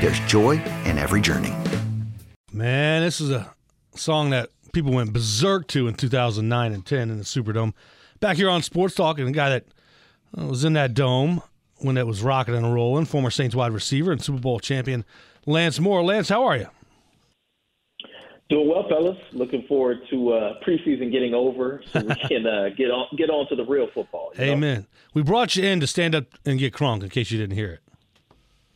there's joy in every journey. Man, this is a song that people went berserk to in 2009 and 10 in the Superdome. Back here on Sports Talk, and the guy that uh, was in that dome when it was rocking and rolling, former Saints wide receiver and Super Bowl champion Lance Moore. Lance, how are you? Doing well, fellas. Looking forward to uh, preseason getting over so we can uh, get on get on to the real football. Amen. Know? We brought you in to stand up and get crunk in case you didn't hear it.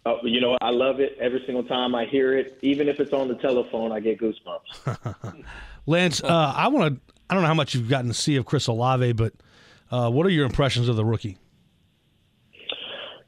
Oh, you know, I love it every single time I hear it. Even if it's on the telephone, I get goosebumps. Lance, uh, I want to. I don't know how much you've gotten to see of Chris Olave, but uh, what are your impressions of the rookie?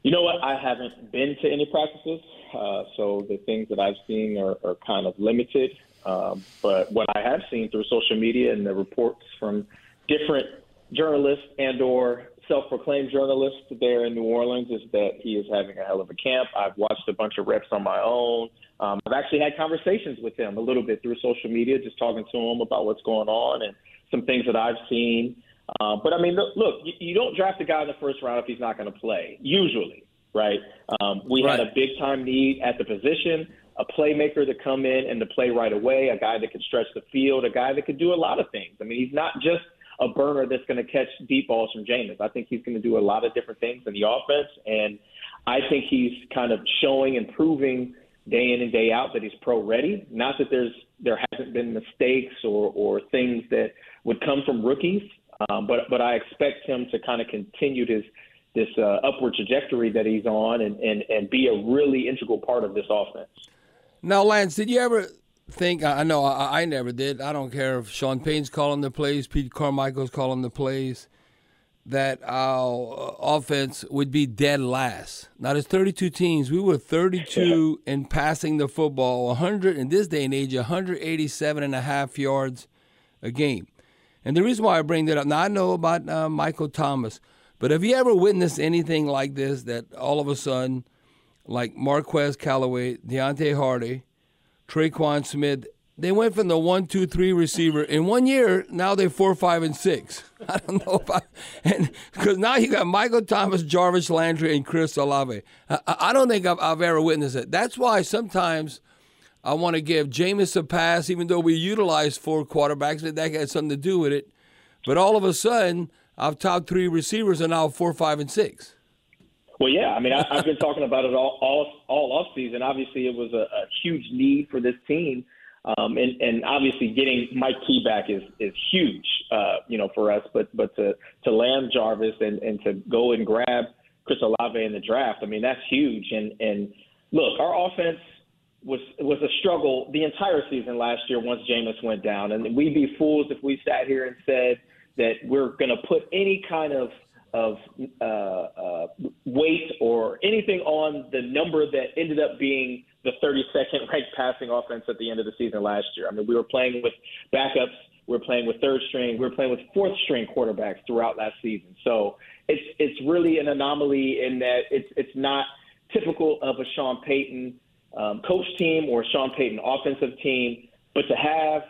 You know what? I haven't been to any practices. Uh, so the things that I've seen are, are kind of limited. Um, but what I have seen through social media and the reports from different journalists and or self-proclaimed journalist there in New Orleans is that he is having a hell of a camp. I've watched a bunch of reps on my own. Um, I've actually had conversations with him a little bit through social media, just talking to him about what's going on and some things that I've seen. Uh, but I mean, look, look you, you don't draft a guy in the first round if he's not going to play. Usually, right? Um, we right. had a big time need at the position, a playmaker to come in and to play right away, a guy that could stretch the field, a guy that could do a lot of things. I mean, he's not just a burner that's going to catch deep balls from Jameis. I think he's going to do a lot of different things in the offense, and I think he's kind of showing and proving day in and day out that he's pro ready. Not that there's there hasn't been mistakes or or things that would come from rookies, um, but but I expect him to kind of continue this this uh, upward trajectory that he's on and, and, and be a really integral part of this offense. Now, Lance, did you ever think? I know I, I never did. I don't care if Sean Payton's calling the plays, Pete Carmichael's calling the plays. That our offense would be dead last. Now there's 32 teams. We were 32 in passing the football, 100 in this day and age, 187 and a half yards a game. And the reason why I bring that up, now I know about uh, Michael Thomas. But have you ever witnessed anything like this that all of a sudden, like Marquez Callaway, Deonte Harty, Tre'Quan Smith, they went from the one, two, three receiver in one year. Now they're four, five, and six. I don't know if I, and because now you got Michael Thomas, Jarvis Landry, and Chris Olave. I, I don't think I've, I've, ever witnessed it. That's why sometimes I want to give Jameis a pass, even though we utilize four quarterbacks. That had something to do with it. But all of a sudden, our top three receivers are now four, five, and six. Well, yeah. I mean, I, have been talking about it all all all off season. Obviously, it was a, a huge need for this team, um, and and obviously getting Mike Key back is is huge, uh, you know, for us. But but to to land Jarvis and and to go and grab Chris Olave in the draft, I mean, that's huge. And and look, our offense was was a struggle the entire season last year once Jameis went down, and we'd be fools if we sat here and said that we're going to put any kind of of uh, uh, weight or anything on the number that ended up being the 32nd ranked passing offense at the end of the season last year. I mean, we were playing with backups, we were playing with third string, we were playing with fourth string quarterbacks throughout last season. So it's it's really an anomaly in that it's it's not typical of a Sean Payton um, coach team or Sean Payton offensive team But to have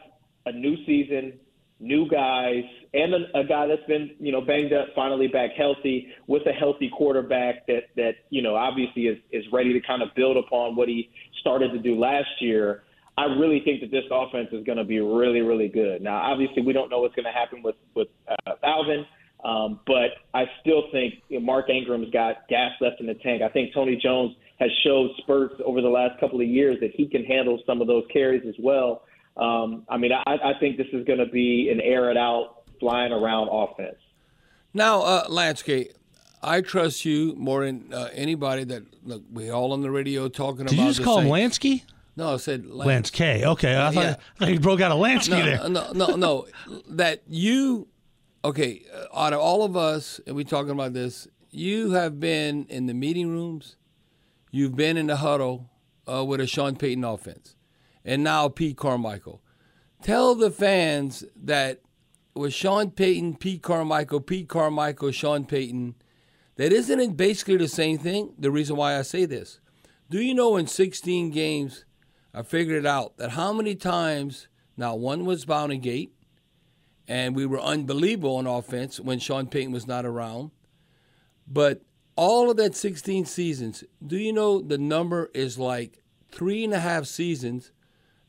a new season, new guys, and a, a guy that's been you know banged up, finally back healthy, with a healthy quarterback that that you know obviously is is ready to kind of build upon what he started to do last year. I really think that this offense is going to be really, really good. Now, obviously, we don't know what's going to happen with with uh, Alvin, um, but I still think you know, Mark Ingram's got gas left in the tank. I think Tony Jones has showed spurts over the last couple of years that he can handle some of those carries as well. Um, I mean, I, I think this is going to be an air it out, flying around offense. Now, uh, Lansky, I trust you more than uh, anybody that look. We all on the radio talking Did about. you just the call him Lansky? No, I said Lance. Lance K. Okay, I thought, Yeah. I thought you broke out a Lansky no, there. No, no, no. that you, okay, uh, out of all of us, and we're talking about this, you have been in the meeting rooms, you've been in the huddle uh, with a Sean Payton offense, and now Pete Carmichael. Tell the fans that with Sean Payton, Pete Carmichael, Pete Carmichael, Sean Payton, that isn't it basically the same thing? The reason why I say this. Do you know in 16 games, I figured it out that how many times now one was Bounty Gate, and we were unbelievable on offense when Sean Payton was not around. But all of that 16 seasons, do you know the number is like three and a half seasons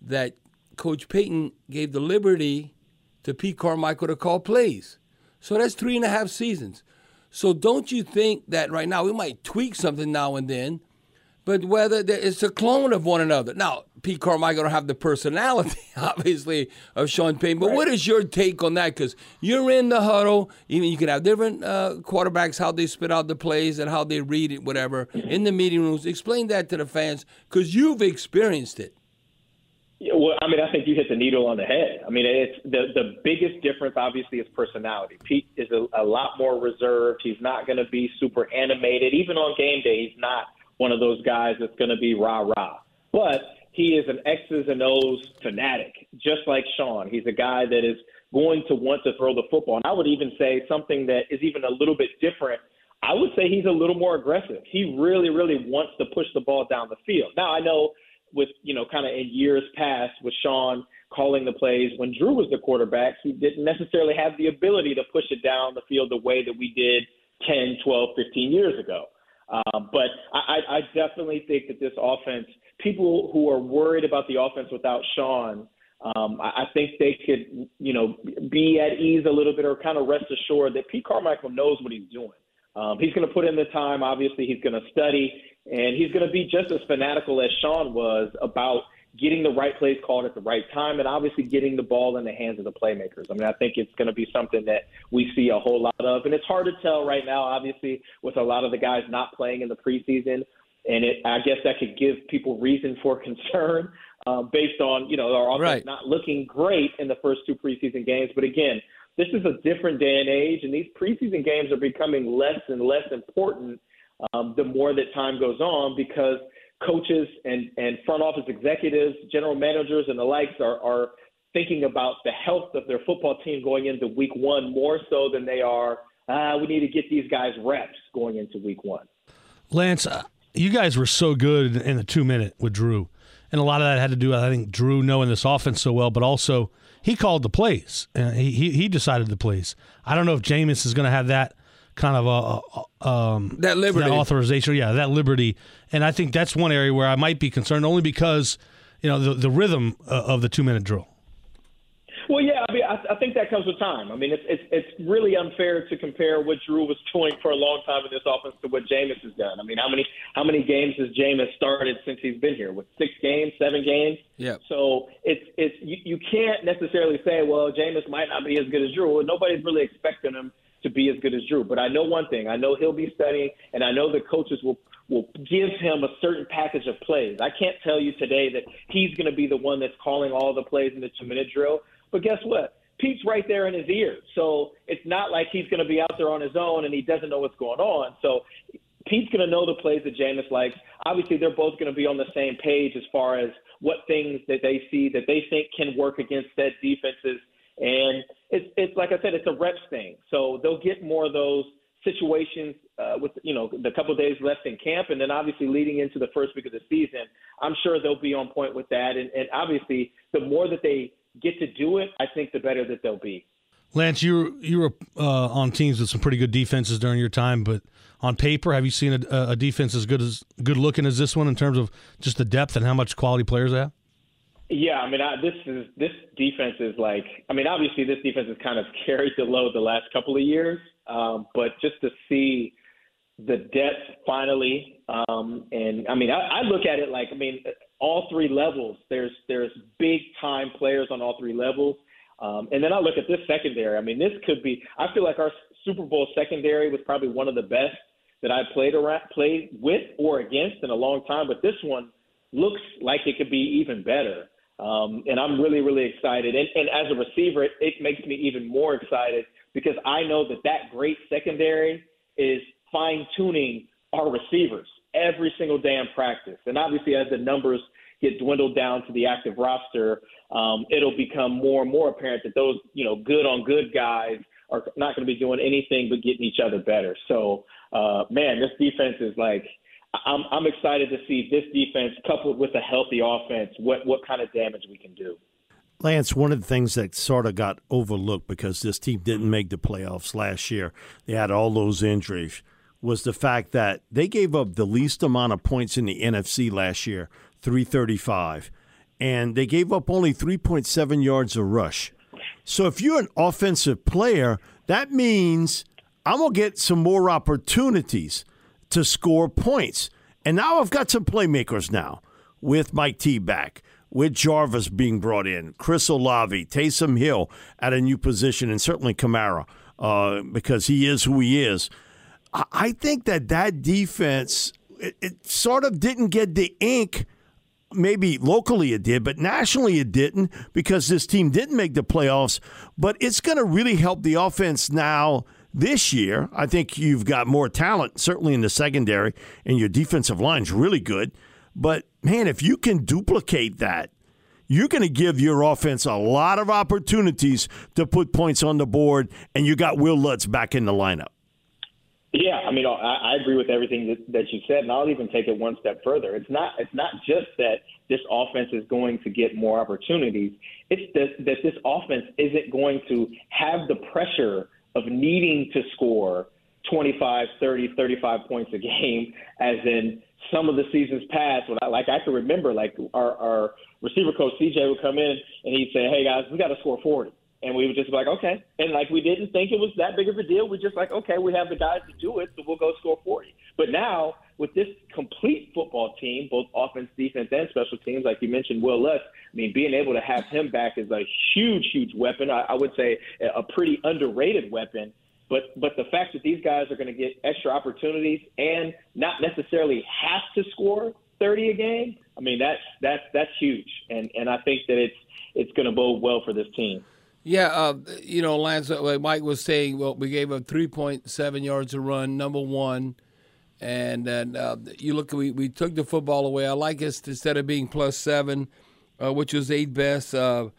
that Coach Payton gave the liberty to Pete Carmichael to call plays. So that's three and a half seasons. So don't you think that right now we might tweak something now and then, but whether it's a clone of one another. Now, Pete Carmichael don't have the personality, obviously, of Sean Payton. But what is your take on that? Because you're in the huddle. Even you can have different uh, quarterbacks, how they spit out the plays and how they read it, whatever, in the meeting rooms. Explain that to the fans because you've experienced it. Well, I mean, I think you hit the needle on the head. I mean, it's the the biggest difference, obviously, is personality. Pete is a, a lot more reserved. He's not going to be super animated. Even on game day, he's not one of those guys that's going to be rah rah. But he is an X's and O's fanatic, just like Sean. He's a guy that is going to want to throw the football. And I would even say something that is even a little bit different. I would say he's a little more aggressive. He really, really wants to push the ball down the field. Now, I know with, you know, kind of in years past with Sean calling the plays, when Drew was the quarterback, he didn't necessarily have the ability to push it down the field the way that we did 10, 12, 15 years ago. Um, but I, I definitely think that this offense, people who are worried about the offense without Sean, um, I, I think they could, you know, be at ease a little bit or kind of rest assured that Pete Carmichael knows what he's doing. Um, he's going to put in the time. Obviously, he's going to study, and he's going to be just as fanatical as Sean was about getting the right plays called at the right time, and obviously getting the ball in the hands of the playmakers. I mean, I think it's going to be something that we see a whole lot of, and it's hard to tell right now. Obviously, with a lot of the guys not playing in the preseason, and it, I guess that could give people reason for concern um, based on you know our offense Right. not looking great in the first two preseason games. But again, this is a different day and age, and these preseason games are becoming less and less important um, the more that time goes on because coaches and, and front office executives, general managers, and the likes are, are thinking about the health of their football team going into week one more so than they are, uh, we need to get these guys reps going into week one. Lance, uh, you guys were so good in the two minute with Drew. And a lot of that had to do I think, Drew knowing this offense so well, but also he called the plays. Uh, he, he, he decided the plays. I don't know if Jameis is going to have that kind of a, a, um, That liberty. authorization. Yeah, that liberty. And I think that's one area where I might be concerned only because, you know, the, the rhythm uh, of the two minute drill. Well, yeah, I mean, I, I think that comes with time. I mean, it's, it's it's really unfair to compare what Drew was doing for a long time in this offense to what Jameis has done. I mean, how many how many games has Jameis started since he's been here? With six games, seven games. Yep. So it's it's you, you can't necessarily say, well, Jameis might not be as good as Drew. Well, nobody's really expecting him to be as good as Drew. But I know one thing: I know he'll be studying, and I know the coaches will will give him a certain package of plays. I can't tell you today that he's going to be the one that's calling all the plays in the two minute drill. But guess what? Pete's right there in his ear. So it's not like he's going to be out there on his own and he doesn't know what's going on. So Pete's going to know the plays that Jameis likes. Obviously, they're both going to be on the same page as far as what things that they see that they think can work against said defenses. And it's, it's like I said, it's a reps thing. So they'll get more of those situations uh, with you know the couple days left in camp, and then obviously leading into the first week of the season, I'm sure they'll be on point with that. And, and obviously, the more that they get to do it, I think the better that they'll be. Lance, you you were uh, on teams with some pretty good defenses during your time, but on paper, have you seen a, a, defense as good as good looking as this one in terms of just the depth and how much quality players they have? Yeah, I mean, I, this is this defense is like, I mean, obviously this defense has kind of carried the load the last couple of years, um, but just to see the depth finally, um, and I mean, I, I look at it like, I mean, all three levels. There's there's big time players on all three levels. Um, and then I look at this secondary. I mean, this could be. I feel like our Super Bowl secondary was probably one of the best that I played around, played with or against in a long time. But this one looks like it could be even better. Um, and I'm really, really excited. And, and as a receiver, it, it makes me even more excited because I know that that great secondary is fine tuning our receivers every single day in practice. And obviously, as the numbers get dwindled down to the active roster, um, it'll become more and more apparent that those, you know, good on good guys are not going to be doing anything but getting each other better. So, uh, man, this defense is like, I'm, I'm excited to see this defense coupled with a healthy offense, what, what kind of damage we can do. Lance, one of the things that sort of got overlooked because this team didn't make the playoffs last year, they had all those injuries, was the fact that they gave up the least amount of points in the NFC last year 335. And they gave up only 3.7 yards a rush. So if you're an offensive player, that means I'm going to get some more opportunities to score points. And now I've got some playmakers now with Mike T back, with Jarvis being brought in, Chris Olave, Taysom Hill at a new position, and certainly Kamara uh, because he is who he is. I think that that defense, it, it sort of didn't get the ink maybe locally it did, but nationally it didn't because this team didn't make the playoffs. But it's going to really help the offense now this year. I think you've got more talent, certainly in the secondary, and your defensive line's really good. But man, if you can duplicate that, you're going to give your offense a lot of opportunities to put points on the board, and you got Will Lutz back in the lineup. Yeah, I mean, I, agree with everything that, that you said, and I'll even take it one step further. It's not it's not just that this offense is going to get more opportunities. It's that, that this offense isn't going to have the pressure of needing to score 25, 30, 35 points a game, as in some of the seasons past. When I, like I can remember, like our, our receiver coach CJ would come in and he'd say, "Hey guys, we got to score 40." And we would just be like, okay. And like we didn't think it was that big of a deal. We just like, okay, we have the guys to do it, so we'll go score 40. But now with this complete football team, both offense, defense, and special teams, like you mentioned, Will Lutz, I mean, being able to have him back is a huge, huge weapon. I, I would say a pretty underrated weapon. But but the fact that these guys are going to get extra opportunities and not necessarily have to score 30 a game, I mean that's that's that's huge. And and I think that it's it's going to bode well for this team. Yeah, uh, you know, Lance, like Mike was saying, well, we gave up 3.7 yards a run, number one. And then uh, you look, we, we took the football away. I like us instead of being plus seven, uh, which was eight best. Uh,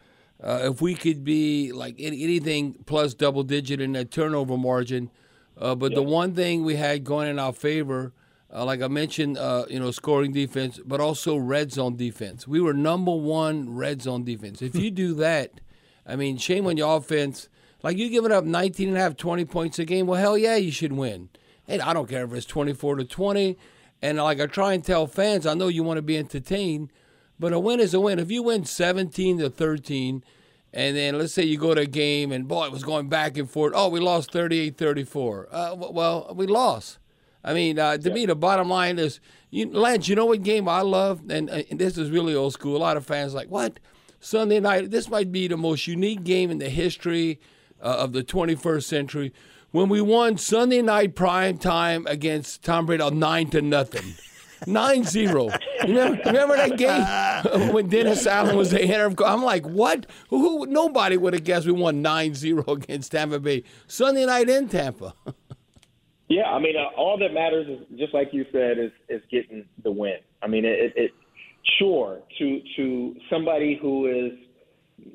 uh, if we could be like anything plus double digit in that turnover margin. but yep. the one thing we had going in our favor, like I mentioned, you know, scoring defense, but also red zone defense. We were number one red zone defense. If you do that, I mean, shame on your offense. Like you giving up 19 and a half, 20 points a game. Well, hell yeah, you should win. And I don't care if it's 24 to 20. And like I try and tell fans, I know you want to be entertained, but a win is a win. If you win 17 to 13, and then let's say you go to a game and boy, it was going back and forth. Oh, we lost 38 34. Uh, well, we lost. I mean, uh, to yeah. me, the bottom line is, you, Lance, you know what game I love? And, and this is really old school. A lot of fans like, what? Sunday night. This might be the most unique game in the history uh, of the 21st century when we won Sunday night prime time against Tom Brady nine to nothing. 9 0. Remember, remember that game when Dennis Allen was the head interim? I'm like, what? Who, nobody would have guessed we won 9 0 against Tampa Bay. Sunday night in Tampa. yeah, I mean, uh, all that matters is, just like you said, is, is getting the win. I mean, it, it, it sure to to somebody who is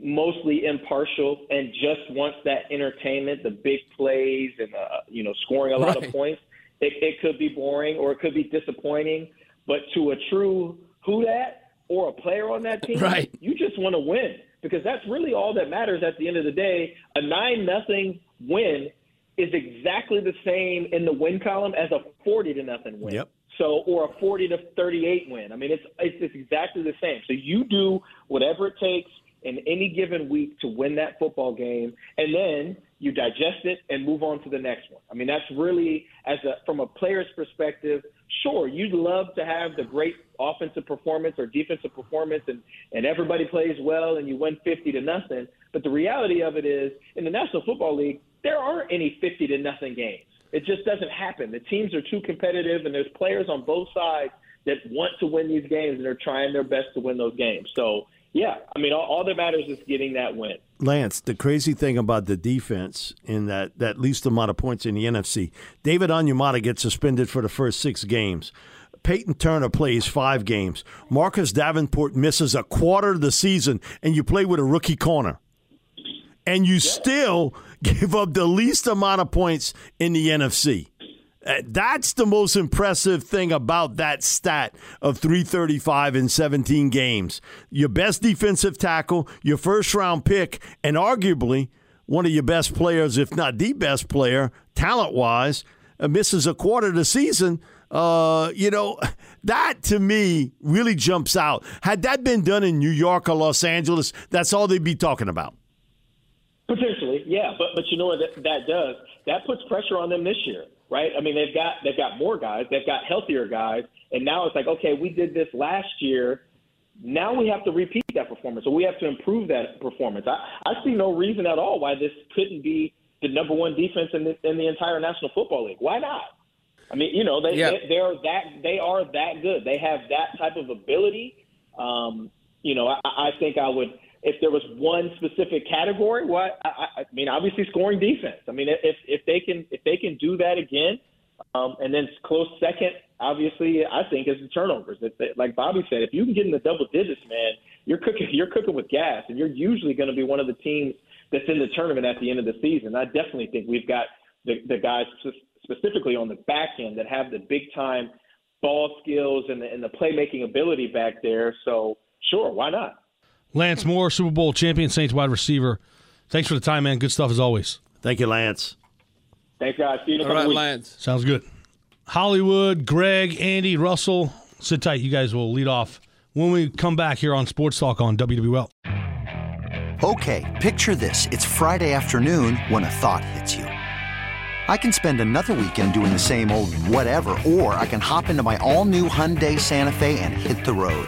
mostly impartial and just wants that entertainment, the big plays and uh, you know scoring a lot Right. of points, it, it could be boring or it could be disappointing. But to a true Who Dat or a player on that team, Right. you just want to win because that's really all that matters at the end of the day. A nine nothing win is exactly the same in the win column as a forty to nothing win. Yep. So, or a 40 to 38 win. I mean, it's, it's it's exactly the same. So you do whatever it takes in any given week to win that football game, and then you digest it and move on to the next one. I mean, that's really as a from a player's perspective. Sure, you'd love to have the great offensive performance or defensive performance, and and everybody plays well, and you win 50 to nothing. But the reality of it is, in the National Football League, there aren't any 50 to nothing games. It just doesn't happen. The teams are too competitive, and there's players on both sides that want to win these games, and they're trying their best to win those games. So, yeah, I mean, all, all that matters is getting that win. Lance, the crazy thing about the defense in that, that least amount of points in the NFC, David Onyemata gets suspended for the first six games. Payton Turner plays five games. Marcus Davenport misses a quarter of the season, and you play with a rookie corner. And you still give up the least amount of points in the NFC. Uh, That's the most impressive thing about that stat of 335 in 17 games. Your best defensive tackle, your first round pick, and arguably one of your best players, if not the best player, talent wise, uh, misses a quarter of the season. Uh, you know, that to me really jumps out. Had that been done in New York or Los Angeles, that's all they'd be talking about. Potentially, yeah, but but you know what that, that does? That puts pressure on them this year, right? I mean, they've got they've got more guys, they've got healthier guys, and now it's like, okay, we did this last year. Now we have to repeat that performance, so we have to improve that performance. I, I see no reason at all why this couldn't be the number one defense in the, in the entire National Football League. Why not? I mean, you know, they, Yeah. they they're that they are that good. They have that type of ability. Um, you know, I, I think I would if there was one specific category. What I, I I mean, obviously scoring defense. I mean, if if they can if they can do that again, um, and then close second, obviously, I think is the turnovers. If they, like Bobby said, if you can get in the double digits, man, you're cooking you're cooking with gas, and you're usually going to be one of the teams that's in the tournament at the end of the season. I definitely think we've got the, the guys specifically on the back end that have the big time ball skills and the, and the playmaking ability back there. So sure, why not? Lance Moore, Super Bowl champion, Saints wide receiver. Thanks for the time, man. Good stuff as always. Thank you, Lance. Thanks, guys. See you in a All weeks. Lance. Sounds good. Hollywood, Greg, Andy, Russell, sit tight. You guys will lead off when we come back here on Sports Talk on WWL. Okay, picture this. It's Friday afternoon when a thought hits you. I can spend another weekend doing the same old whatever, or I can hop into my all new Hyundai Santa Fe and hit the road.